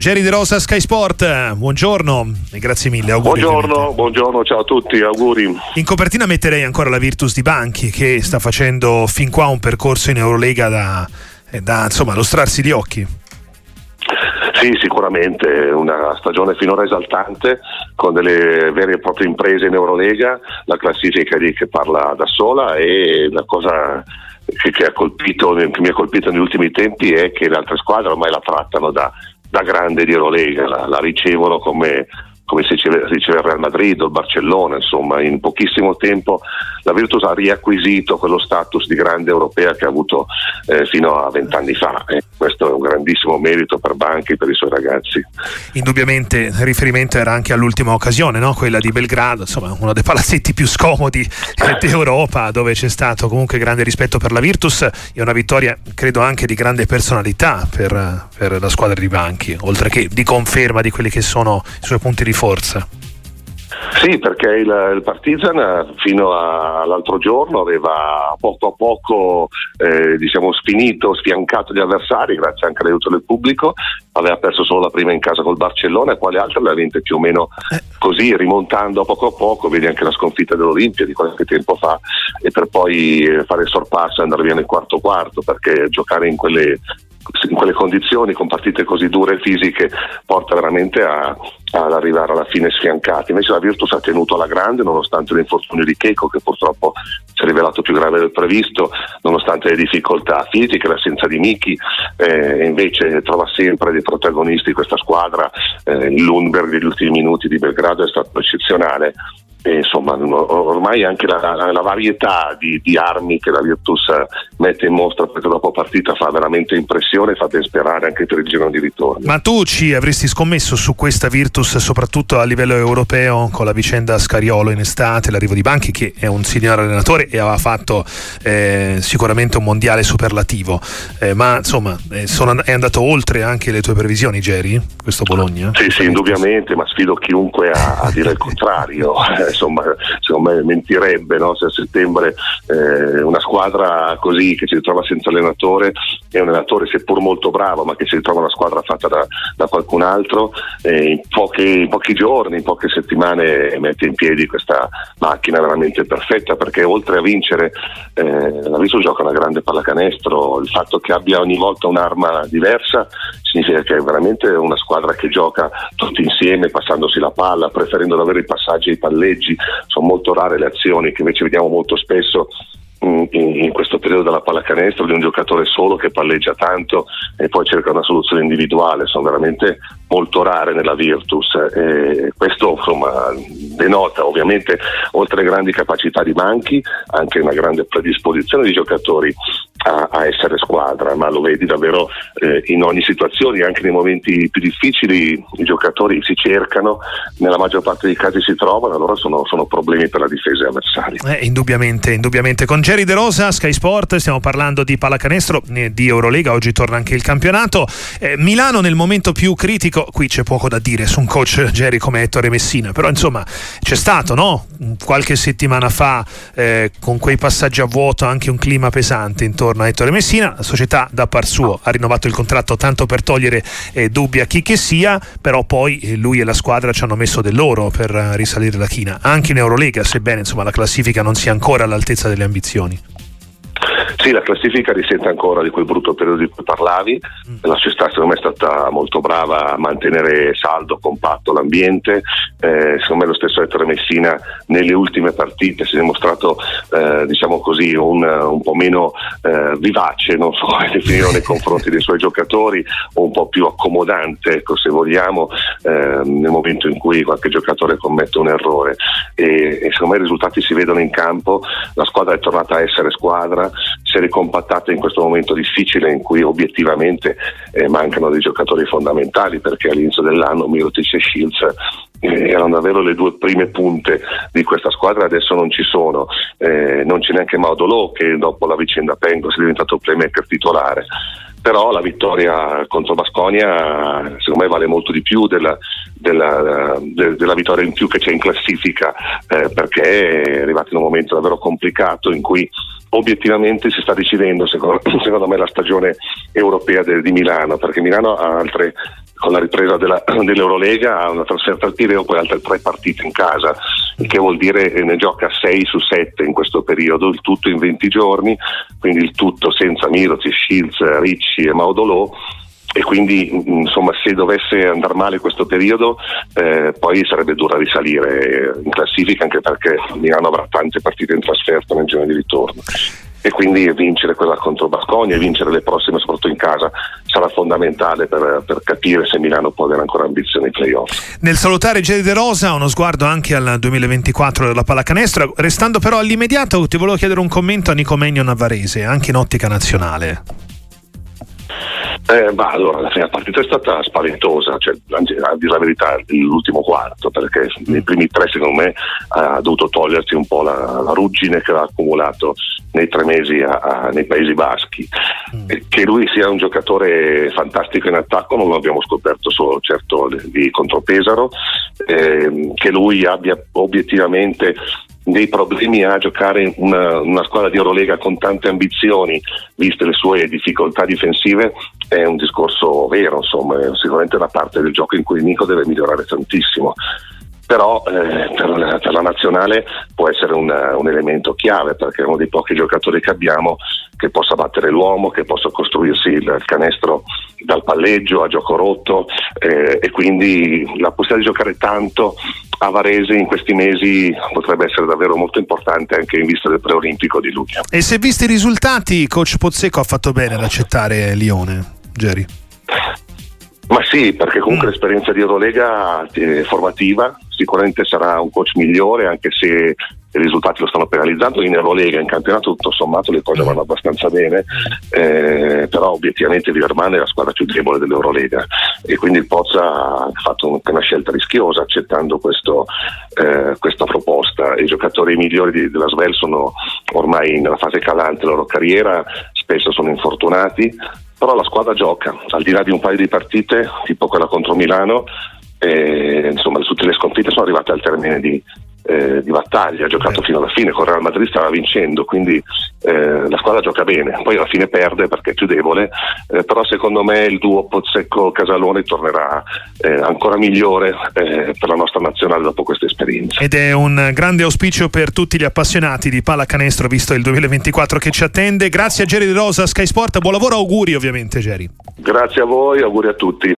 Geri De Rosa Sky Sport, buongiorno e grazie mille. Auguri, buongiorno, buongiorno, ciao a tutti, auguri. In copertina metterei ancora la Virtus di Banchi che sta facendo fin qua un percorso in Eurolega da, eh, da insomma, mostrarsi gli occhi. Sì, sicuramente una stagione finora esaltante con delle vere e proprie imprese in Eurolega, la classifica lì che parla da sola e la cosa che, che, colpito, che mi ha colpito negli ultimi tempi è che le altre squadre ormai la trattano da da grande di Eurolega, la, la ricevono come, come si riceve, riceve il Real Madrid o il Barcellona, insomma in pochissimo tempo la Virtus ha riacquisito quello status di grande europea che ha avuto eh, fino a vent'anni fa e questo è un grandissimo merito per Banchi e per i suoi ragazzi. Indubbiamente riferimento era anche all'ultima occasione, no? quella di Belgrado, insomma uno dei palazzetti più scomodi d'Europa dove c'è stato comunque grande rispetto per la Virtus e una vittoria credo anche di grande personalità per, per la squadra di Banchi, oltre che di conferma di quelli che sono i suoi punti di forza. Sì, perché il, il Partizan fino a, all'altro giorno aveva poco a poco eh, diciamo, sfinito, sfiancato gli avversari, grazie anche all'aiuto del pubblico, aveva perso solo la prima in casa col Barcellona e quale altre le ha vinte più o meno eh. così, rimontando poco a poco, vedi anche la sconfitta dell'Olimpia di qualche tempo fa, e per poi fare il sorpasso e andare via nel quarto quarto, perché giocare in quelle in quelle condizioni, con partite così dure e fisiche, porta veramente a, ad arrivare alla fine sfiancati. Invece la Virtus ha tenuto alla grande, nonostante l'infortunio di Checo, che purtroppo si è rivelato più grave del previsto, nonostante le difficoltà fisiche, l'assenza di Miki, eh, invece trova sempre dei protagonisti questa squadra. Eh, Lundberg degli ultimi minuti di Belgrado è stato eccezionale e insomma, ormai anche la, la, la varietà di, di, armi che la Virtus mette in mostra perché dopo partita fa veramente impressione e fa ben sperare anche per il giro di ritorno. Ma tu ci avresti scommesso su questa Virtus soprattutto a livello europeo con la vicenda Scariolo in estate, l'arrivo di Banchi che è un signor allenatore e aveva fatto eh, sicuramente un mondiale superlativo, eh, ma insomma eh, sono, è andato oltre anche le tue previsioni Jerry, questo Bologna? Sì, sì, indubbiamente, ma sfido chiunque a, a dire il contrario. insomma, secondo me mentirebbe no? se a settembre eh, una squadra così che si ritrova senza allenatore è un allenatore seppur molto bravo ma che si ritrova una squadra fatta da, da qualcun altro eh, in, pochi, pochi, giorni, poche settimane mette in piedi questa macchina veramente perfetta perché oltre a vincere eh, la Viso gioca una grande pallacanestro il fatto che abbia ogni volta un'arma diversa significa che è veramente una squadra che gioca tutti insieme passandosi la palla preferendo avere i passaggi e i palleggi. Leggi, sono molto rare le azioni che invece vediamo molto spesso in, in, questo periodo della pallacanestro di un giocatore solo che palleggia tanto e poi cerca una soluzione individuale, sono veramente molto rare nella Virtus. E questo insomma, denota ovviamente oltre alle grandi capacità di Banchi anche una grande predisposizione di giocatori a, a essere squadra, ma lo vedi davvero eh, in ogni situazione, anche nei momenti più difficili i giocatori si cercano, nella maggior parte dei casi si trovano, allora sono, sono problemi per la difesa avversaria. Eh, indubbiamente, indubbiamente. Con Jerry De Rosa, Sky Sport, stiamo parlando di pallacanestro, eh, di Eurolega, oggi torna anche il campionato. Eh, Milano nel momento più critico, qui c'è poco da dire su un coach Jerry come Ettore Messina, però insomma c'è stato, no? Qualche settimana fa eh, con quei passaggi a vuoto anche un clima pesante intorno a Ettore Messina, la società da par suo ha rinnovato il contratto tanto per togliere eh, dubbi a chi che sia, però poi eh, lui e la squadra ci hanno messo del loro per risalire la china, anche in Eurolega, sebbene insomma, la classifica non sia ancora all'altezza delle ambizioni. Sì, la classifica risente ancora di quel brutto periodo di cui parlavi, mm. la società secondo me è stata molto brava a mantenere saldo, compatto l'ambiente, eh, secondo me lo stesso Ettore Messina nelle ultime partite si è dimostrato eh, diciamo così un, un po' meno eh, vivace, non so come definirlo nei confronti dei suoi giocatori, o un po' più accomodante ecco, se vogliamo ehm, nel momento in cui qualche giocatore commette un errore. E, e secondo me i risultati si vedono in campo, la squadra è tornata a essere squadra, si è ricompattata in questo momento difficile in cui obiettivamente eh, mancano dei giocatori fondamentali perché all'inizio dell'anno Mirotic e Shields eh, erano davvero le due prime punte di questa squadra, adesso non ci sono, eh, non c'è neanche Maudolò che dopo la vicenda Pengo è diventato playmaker titolare però la vittoria contro Basconia secondo me vale molto di più della, della, de, della, vittoria in più che c'è in classifica eh, perché è arrivato in un momento davvero complicato in cui obiettivamente si sta decidendo secondo, secondo me la stagione europea de, di Milano perché Milano ha altre con la ripresa della, dell'Eurolega ha una trasferta al Pireo poi altre tre partite in casa il che vuol dire che ne gioca 6 su 7 in questo periodo il tutto in 20 giorni quindi il tutto senza Mirotic, Shields, Ricci e Maudolò e quindi insomma se dovesse andare male questo periodo eh, poi sarebbe dura risalire in classifica anche perché Milano avrà tante partite in trasferta nel giorno di ritorno. E quindi vincere quella contro Bascogna e vincere le prossime soprattutto in casa sarà fondamentale per, per capire se Milano può avere ancora ambizioni ai playoff. Nel salutare Gedi De Rosa uno sguardo anche al 2024 della pallacanestro. Restando però all'immediato ti volevo chiedere un commento a Nico Megno Navarese anche in ottica nazionale eh, ma allora la prima partita è stata spaventosa, cioè, a dire la verità, l'ultimo quarto, perché nei primi tre secondo me ha dovuto togliersi un po' la, la ruggine che aveva accumulato nei tre mesi a, a, nei Paesi Baschi. Mm. Che lui sia un giocatore fantastico in attacco non l'abbiamo scoperto solo certo di contro Pesaro, eh, che lui abbia obiettivamente dei problemi a giocare una, una squadra di Eurolega con tante ambizioni, viste le sue difficoltà difensive, è un discorso vero, insomma, è sicuramente una parte del gioco in cui Nico deve migliorare tantissimo. Però eh, per, la, per, la, nazionale può essere un, un, elemento chiave perché è uno dei pochi giocatori che abbiamo che possa battere l'uomo, che possa costruirsi il, il canestro dal palleggio a gioco rotto eh, e quindi la possibilità di giocare tanto a Varese in questi mesi potrebbe essere davvero molto importante anche in vista del preolimpico di luglio. E se visti i risultati, coach Pozzecco ha fatto bene ad accettare Lione, Jerry? Ma sì, perché comunque mm. l'esperienza di Eurolega è formativa, sicuramente sarà un coach migliore anche se i risultati lo stanno penalizzando. In Eurolega, in campionato tutto sommato le cose vanno abbastanza bene, eh, però obiettivamente Viverman è la squadra più debole dell'Eurolega. E quindi il Pozza ha fatto una scelta rischiosa accettando questo, eh, questa proposta. I giocatori migliori di, della Svel sono ormai nella fase calante della loro carriera, spesso sono infortunati, però la squadra gioca, al di là di un paio di partite, tipo quella contro Milano, eh, insomma tutte le sconfitte sono arrivate al termine di, eh, di battaglia, ha giocato fino alla fine, con Real Madrid stava vincendo, quindi eh, la squadra gioca bene, poi alla fine perde perché è più debole, eh, però secondo me il duo Pozzecco-Casalone tornerà eh, ancora migliore eh, per la nostra nazionale dopo questa esperienza. Ed è un grande auspicio per tutti gli appassionati di pallacanestro visto il 2024 che ci attende. Grazie a Geri Rosa, Sky Sport, buon lavoro, auguri ovviamente Geri. Grazie a voi, auguri a tutti.